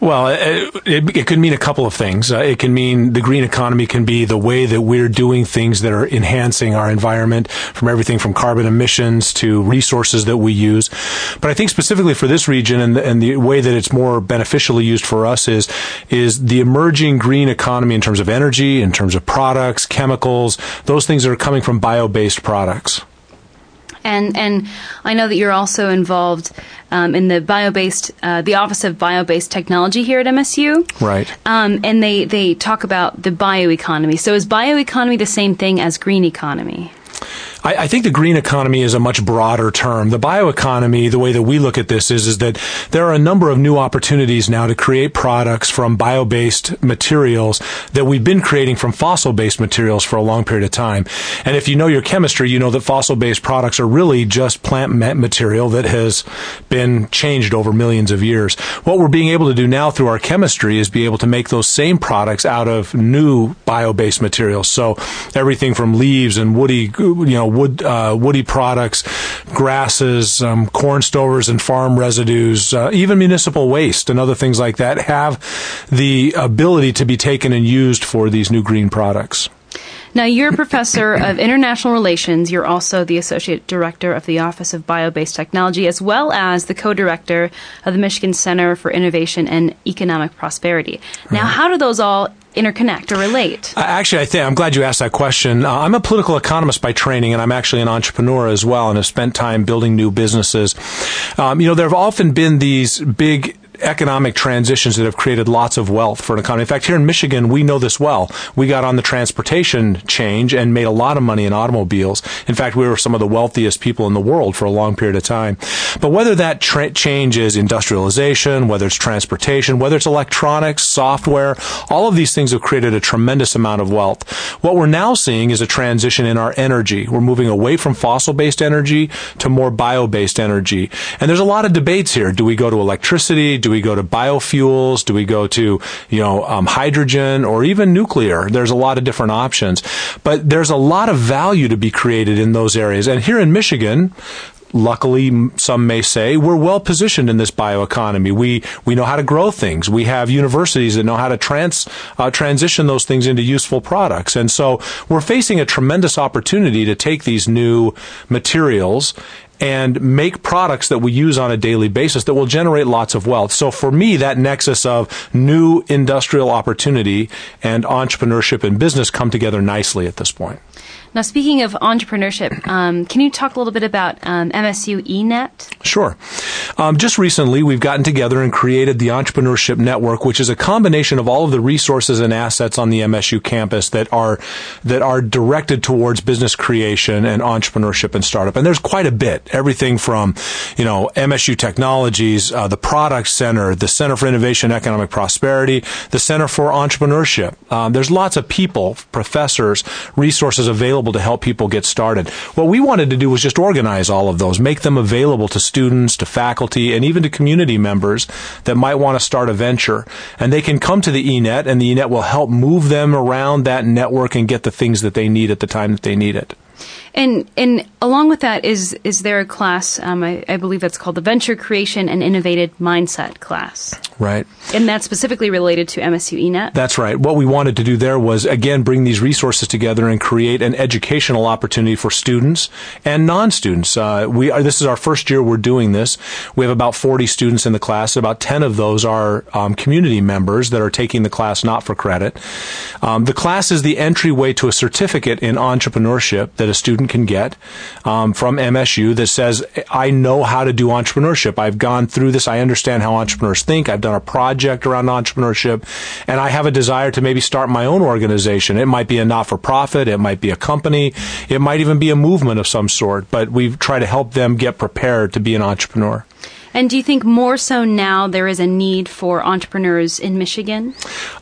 Well, it, it, it could mean a couple of things. Uh, it can mean the green economy can be the way that we're doing things that are enhancing our environment from everything from carbon emissions to resources that we use. But I think specifically for this region and the, and the way that it's more beneficially used for us is, is the emerging green economy in terms of energy, in terms of products, chemicals, those things that are coming from bio-based products. And and I know that you're also involved um, in the bio-based, uh, the Office of Bio-based Technology here at MSU. Right. Um, and they they talk about the bioeconomy. So is bioeconomy the same thing as green economy? I, I, think the green economy is a much broader term. The bioeconomy, the way that we look at this is, is that there are a number of new opportunities now to create products from bio-based materials that we've been creating from fossil-based materials for a long period of time. And if you know your chemistry, you know that fossil-based products are really just plant material that has been changed over millions of years. What we're being able to do now through our chemistry is be able to make those same products out of new bio-based materials. So everything from leaves and woody, you know, wood uh, woody products, grasses, um, corn stovers and farm residues, uh, even municipal waste and other things like that have the ability to be taken and used for these new green products. Now, you're a professor of international relations. You're also the associate director of the Office of Bio-based Technology, as well as the co-director of the Michigan Center for Innovation and Economic Prosperity. Now, how do those all interconnect or relate? Actually, I think I'm glad you asked that question. Uh, I'm a political economist by training, and I'm actually an entrepreneur as well, and have spent time building new businesses. Um, you know, there have often been these big economic transitions that have created lots of wealth for an economy. In fact, here in Michigan, we know this well. We got on the transportation change and made a lot of money in automobiles. In fact, we were some of the wealthiest people in the world for a long period of time. But whether that tra- change is industrialization, whether it's transportation, whether it's electronics, software, all of these things have created a tremendous amount of wealth. What we're now seeing is a transition in our energy. We're moving away from fossil based energy to more bio based energy. And there's a lot of debates here. Do we go to electricity? Do we go to biofuels? Do we go to, you know, um, hydrogen or even nuclear? There's a lot of different options. But there's a lot of value to be created in those areas. And here in Michigan, luckily, some may say, we're well positioned in this bioeconomy. We we know how to grow things. We have universities that know how to trans uh, transition those things into useful products, and so we're facing a tremendous opportunity to take these new materials and make products that we use on a daily basis that will generate lots of wealth. So for me, that nexus of new industrial opportunity and entrepreneurship and business come together nicely at this point. Now, speaking of entrepreneurship, um, can you talk a little bit about um, MSU eNet? Sure. Um, just recently, we've gotten together and created the Entrepreneurship Network, which is a combination of all of the resources and assets on the MSU campus that are that are directed towards business creation and entrepreneurship and startup. And there's quite a bit. Everything from, you know, MSU Technologies, uh, the Product Center, the Center for Innovation and Economic Prosperity, the Center for Entrepreneurship. Um, there's lots of people, professors, resources available available to help people get started. What we wanted to do was just organize all of those, make them available to students, to faculty, and even to community members that might want to start a venture. And they can come to the eNet, and the eNet will help move them around that network and get the things that they need at the time that they need it. And and along with that is is there a class? Um, I, I, believe that's called the Venture Creation and Innovative Mindset class. Right. And that's specifically related to MSU eNet. That's right. What we wanted to do there was again bring these resources together and create an educational opportunity for students and non-students. Uh, we are, this is our first year we're doing this. We have about 40 students in the class. About 10 of those are um, community members that are taking the class not for credit. Um, the class is the entryway to a certificate in entrepreneurship that a student can get um, from MSU that says, I know how to do entrepreneurship. I've gone through this. I understand how entrepreneurs think. I've done a project around entrepreneurship and I have a desire to maybe start my own organization. It might be a not for profit. It might be a company. It might even be a movement of some sort, but we try to help them get prepared to be an entrepreneur. And do you think more so now there is a need for entrepreneurs in Michigan?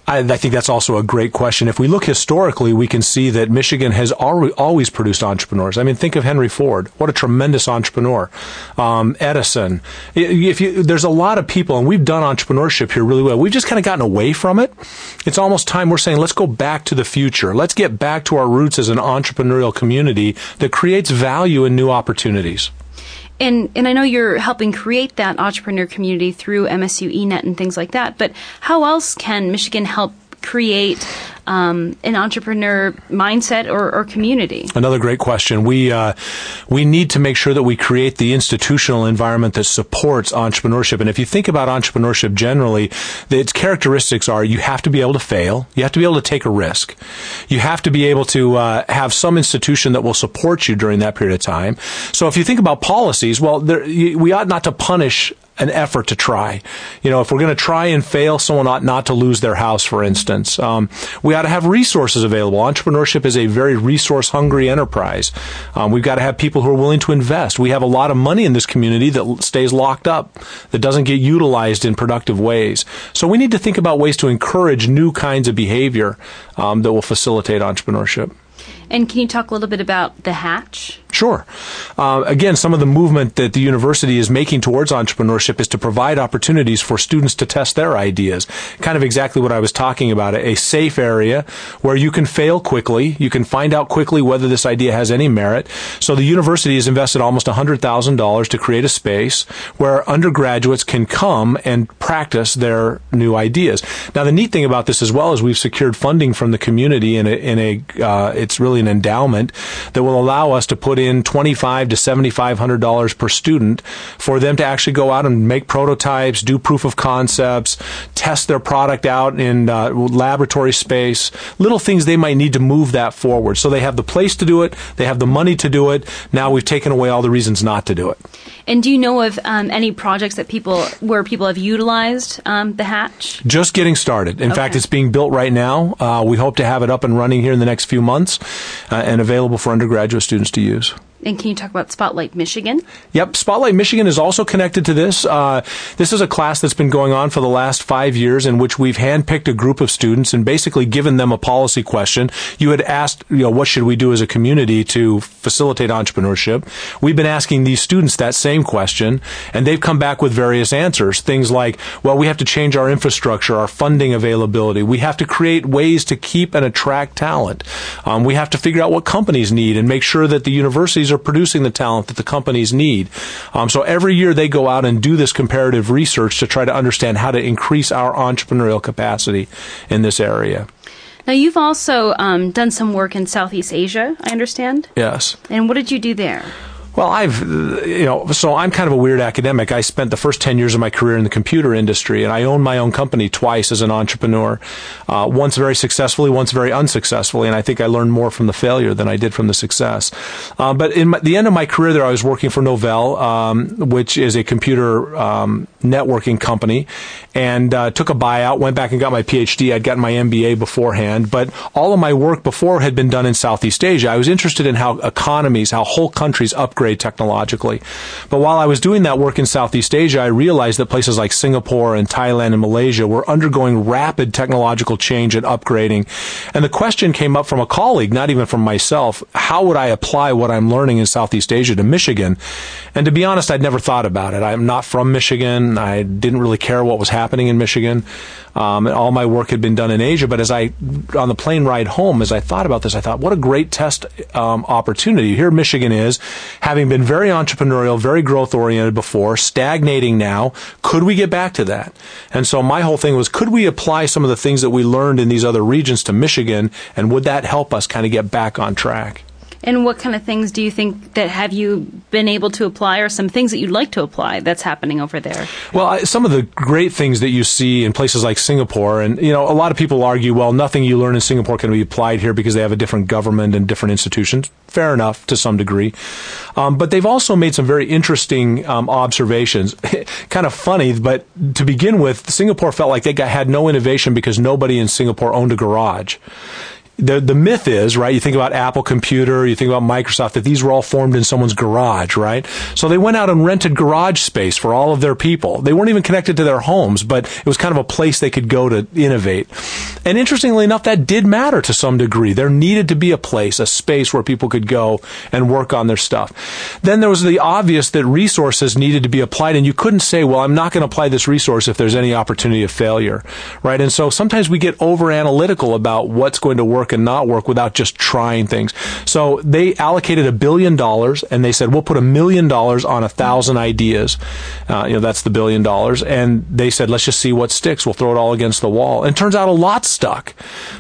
I, I, think that's also a great question. If we look historically, we can see that Michigan has al- always produced entrepreneurs. I mean, think of Henry Ford. What a tremendous entrepreneur. Um, Edison. If you, there's a lot of people, and we've done entrepreneurship here really well. We've just kind of gotten away from it. It's almost time we're saying, let's go back to the future. Let's get back to our roots as an entrepreneurial community that creates value and new opportunities. And and I know you're helping create that entrepreneur community through MSU eNet and things like that. But how else can Michigan help create um, an entrepreneur mindset or, or, community? Another great question. We uh, we need to make sure that we create the institutional environment that supports entrepreneurship. And if you think about entrepreneurship generally, its characteristics are you have to be able to fail, you have to be able to take a risk, you have to be able to uh, have some institution that will support you during that period of time. So if you think about policies, well, there, we ought not to punish an effort to try. You know, if we're going to try and fail, someone ought not to lose their house, for instance. Um, we ought to have resources available. Entrepreneurship is a very resource hungry enterprise. Um, we've got to have people who are willing to invest. We have a lot of money in this community that stays locked up, that doesn't get utilized in productive ways. So we need to think about ways to encourage new kinds of behavior um, that will facilitate entrepreneurship. And can you talk a little bit about the Hatch? Sure. Uh, again, some of the movement that the university is making towards entrepreneurship is to provide opportunities for students to test their ideas. Kind of exactly what I was talking about a safe area where you can fail quickly. You can find out quickly whether this idea has any merit. So the university has invested almost $100,000 to create a space where undergraduates can come and practice their new ideas. Now, the neat thing about this as well is we've secured funding from the community in a, in a uh, it's really an endowment that will allow us to put in twenty-five to seventy-five hundred dollars per student for them to actually go out and make prototypes, do proof of concepts, test their product out in uh, laboratory space, little things they might need to move that forward. So they have the place to do it, they have the money to do it. Now we've taken away all the reasons not to do it. And do you know of um, any projects that people where people have utilized um, the hatch? Just getting started. In Okay. fact, it's being built right now. Uh, we hope to have it up and running here in the next few months uh, and available for undergraduate students to use. abraço. And can you talk about Spotlight Michigan? Yep, Spotlight Michigan is also connected to this. Uh, this is a class that's been going on for the last five years, in which we've handpicked a group of students and basically given them a policy question. You had asked, you know, what should we do as a community to facilitate entrepreneurship? We've been asking these students that same question, and they've come back with various answers. Things like, well, we have to change our infrastructure, our funding availability. We have to create ways to keep and attract talent. Um, we have to figure out what companies need and make sure that the universities are producing the talent that the companies need. Um, so every year they go out and do this comparative research to try to understand how to increase our entrepreneurial capacity in this area. Now, you've also um, done some work in Southeast Asia, I understand. Yes. And what did you do there? Well, I've, you know, so I'm kind of a weird academic. I spent the first 10 years of my career in the computer industry, and I owned my own company twice as an entrepreneur. Uh, once very successfully, once very unsuccessfully, and I think I learned more from the failure than I did from the success. Uh, but in my, the end of my career there, I was working for Novell, um, which is a computer um, networking company, and uh, took a buyout, went back and got my PhD. I'd gotten my MBA beforehand, but all of my work before had been done in Southeast Asia. I was interested in how economies, how whole countries upgrade technologically. But while I was doing that work in Southeast Asia, I realized that places like Singapore and Thailand and Malaysia were undergoing rapid technological change and upgrading. And the question came up from a colleague, not even from myself, how would I apply what I'm learning in Southeast Asia to Michigan? And to be honest, I'd never thought about it. I'm not from Michigan. I didn't really care what was happening in Michigan. Um, and all my work had been done in Asia. But as I, on the plane ride home, as I thought about this, I thought, what a great test um, opportunity. Here Michigan is, having been very entrepreneurial, very growth oriented before, stagnating now. Could we get back to that? And so my whole thing was, could we apply some of the things that we learned in these other regions to Michigan? And would that help us kind of get back on track? And what kind of things do you think that have you been able to apply, or some things that you'd like to apply that's happening over there? Well, I, some of the great things that you see in places like Singapore, and you know, a lot of people argue, well, nothing you learn in Singapore can be applied here because they have a different government and different institutions. Fair enough to some degree, um, but they've also made some very interesting um, observations. [laughs] kind of funny, but to begin with, Singapore felt like they got, had no innovation because nobody in Singapore owned a garage the the myth is right. You think about Apple Computer, you think about Microsoft, that these were all formed in someone's garage, right? So they went out and rented garage space for all of their people. They weren't even connected to their homes, but it was kind of a place they could go to innovate. And interestingly enough, that did matter to some degree. There needed to be a place, a space where people could go and work on their stuff. Then there was the obvious that resources needed to be applied, and you couldn't say, well, I'm not going to apply this resource if there's any opportunity of failure, right? And so sometimes we get over analytical about what's going to work and not work without just trying things. So they allocated a billion dollars and they said, we'll put a million dollars on a thousand ideas. Uh, you know, that's the billion dollars. And they said, let's just see what sticks. We'll throw it all against the wall. And it turns out a lot stuck.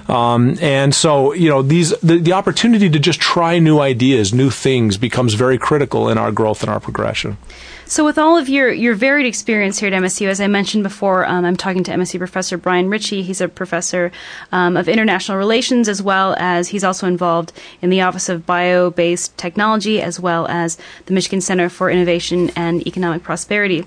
Um, and so, you know, these, the, the opportunity to just try new ideas, new things becomes very critical in our growth and our progression. So, with all of your, your varied experience here at MSU, as I mentioned before, um, I'm talking to MSU Professor Brian Ritchie. He's a professor um, of international relations, as well as he's also involved in the Office of Bio Based Technology, as well as the Michigan Center for Innovation and Economic Prosperity.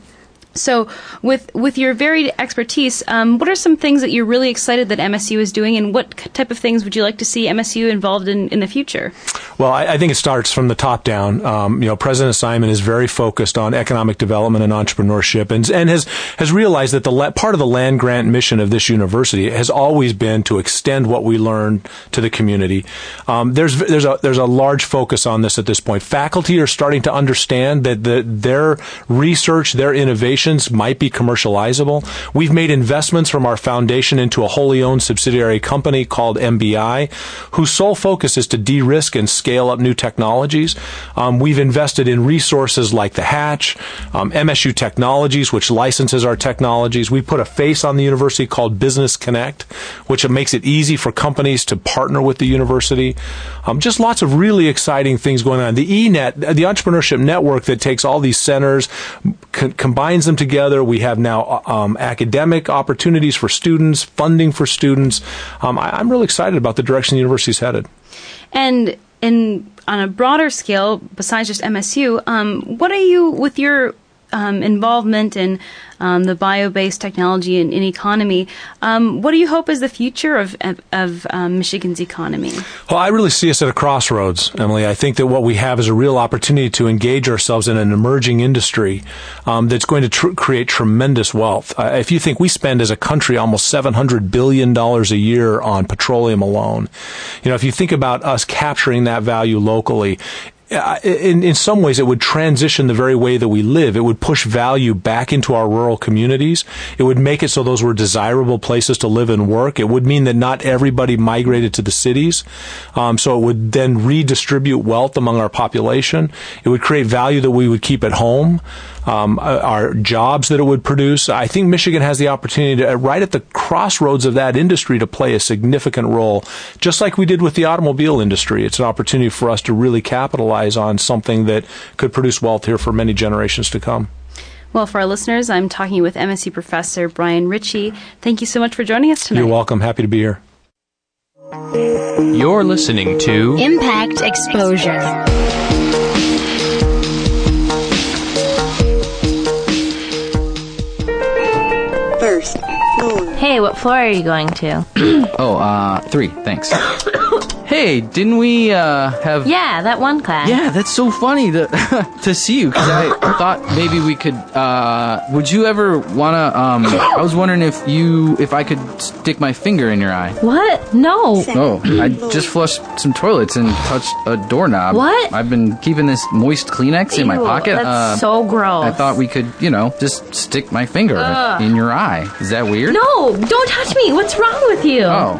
So, with with your varied expertise, um, what are some things that you're really excited that MSU is doing, and what type of things would you like to see MSU involved in in the future? Well, I, I think it starts from the top down. Um, you know, President Simon is very focused on economic development and entrepreneurship, and and has has realized that the la- part of the land grant mission of this university has always been to extend what we learn to the community. Um, there's there's a there's a large focus on this at this point. Faculty are starting to understand that the, their research, their innovation might be commercializable. We've made investments from our foundation into a wholly owned subsidiary company called MBI, whose sole focus is to de-risk and scale up new technologies. Um, we've invested in resources like the Hatch, um, MSU Technologies, which licenses our technologies. We put a face on the university called Business Connect, which makes it easy for companies to partner with the university. Um, just lots of really exciting things going on. The ENET, the entrepreneurship network that takes all these centers, co- combines them together. We have now uh, um, academic opportunities for students, funding for students. Um, I, I'm really excited about the direction the university's headed. And in on a broader scale, besides just MSU, um, what are you with your um, involvement in um, the bio-based technology and, and economy. Um, what do you hope is the future of, of, of um, Michigan's economy? Well, I really see us at a crossroads, Emily. I think that what we have is a real opportunity to engage ourselves in an emerging industry um, that's going to tr- create tremendous wealth. Uh, if you think we spend as a country almost $700 billion a year on petroleum alone, you know, if you think about us capturing that value locally, in, in some ways, it would transition the very way that we live. It would push value back into our rural communities. It would make it so those were desirable places to live and work. It would mean that not everybody migrated to the cities. Um, so it would then redistribute wealth among our population. It would create value that we would keep at home um, uh, our jobs that it would produce. I think Michigan has the opportunity to, uh, right at the crossroads of that industry, to play a significant role, just like we did with the automobile industry. It's an opportunity for us to really capitalize on something that could produce wealth here for many generations to come. Well, for our listeners, I'm talking with MSU professor Brian Ritchie. Thank you so much for joining us tonight. You're welcome. Happy to be here. You're listening to Impact Exposure. First floor. Hey, what floor are you going to? [clears throat] oh, uh, three, thanks. [laughs] hey, didn't we, uh, have. Yeah, that one class. Yeah, that's so funny to, [laughs] to see you, because I thought maybe we could, uh, would you ever wanna, um, I was wondering if you, if I could stick my finger in your eye. What? No. Oh, I just flushed some toilets and touched a doorknob. What? I've been keeping this moist Kleenex in my Ew, pocket. that's uh, so gross. I thought we could, you know, just stick my finger Ugh. in your eye. Is that weird? No, don't touch me. What's wrong with you? Oh,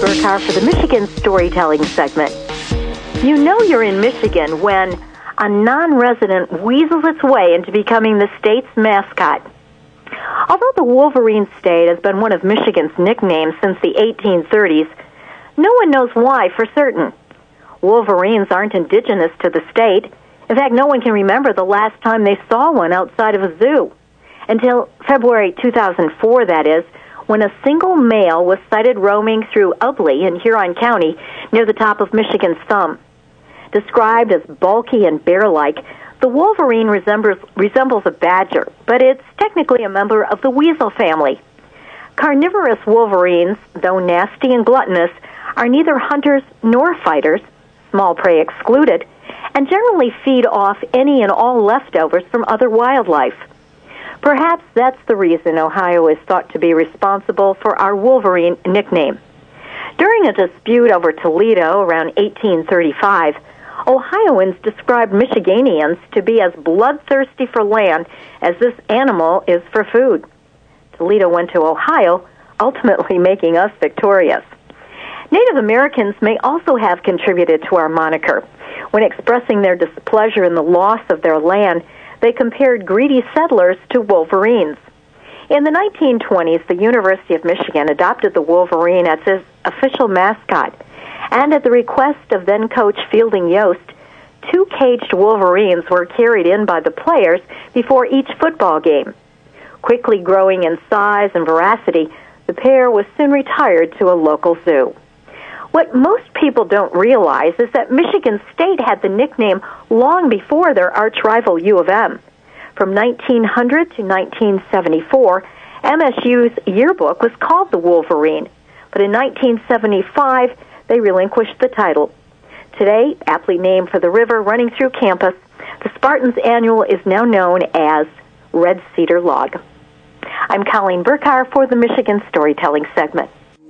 Burkhardt for the Michigan Storytelling segment. You know you're in Michigan when a non-resident weasels its way into becoming the state's mascot. Although the Wolverine State has been one of Michigan's nicknames since the 1830s, no one knows why for certain. Wolverines aren't indigenous to the state. In fact, no one can remember the last time they saw one outside of a zoo. Until February 2004, that is, when a single male was sighted roaming through Ubly in Huron County near the top of Michigan's thumb. Described as bulky and bear-like, the wolverine resembles, resembles a badger, but it's technically a member of the weasel family. Carnivorous wolverines, though nasty and gluttonous, are neither hunters nor fighters, small prey excluded, and generally feed off any and all leftovers from other wildlife. Perhaps that's the reason Ohio is thought to be responsible for our Wolverine nickname. During a dispute over Toledo around 1835, Ohioans described Michiganians to be as bloodthirsty for land as this animal is for food. Toledo went to Ohio, ultimately [laughs] making us victorious. Native Americans may also have contributed to our moniker. When expressing their displeasure in the loss of their land, they compared greedy settlers to wolverines. In the 1920s, the University of Michigan adopted the wolverine as its, official mascot. And at the request of then coach Fielding Yost, two caged Wolverines were carried in by the players before each football game. Quickly growing in size and veracity, the pair was soon retired to a local zoo. What most people don't realize is that Michigan State had the nickname long before their arch rival U of M. From 1900 to 1974, MSU's yearbook was called the Wolverine, but in 1975 they relinquished the title. Today, aptly named for the river running through campus, the Spartans annual is now known as Red Cedar Log. I'm Colleen Burkhardt for the Michigan Storytelling segment.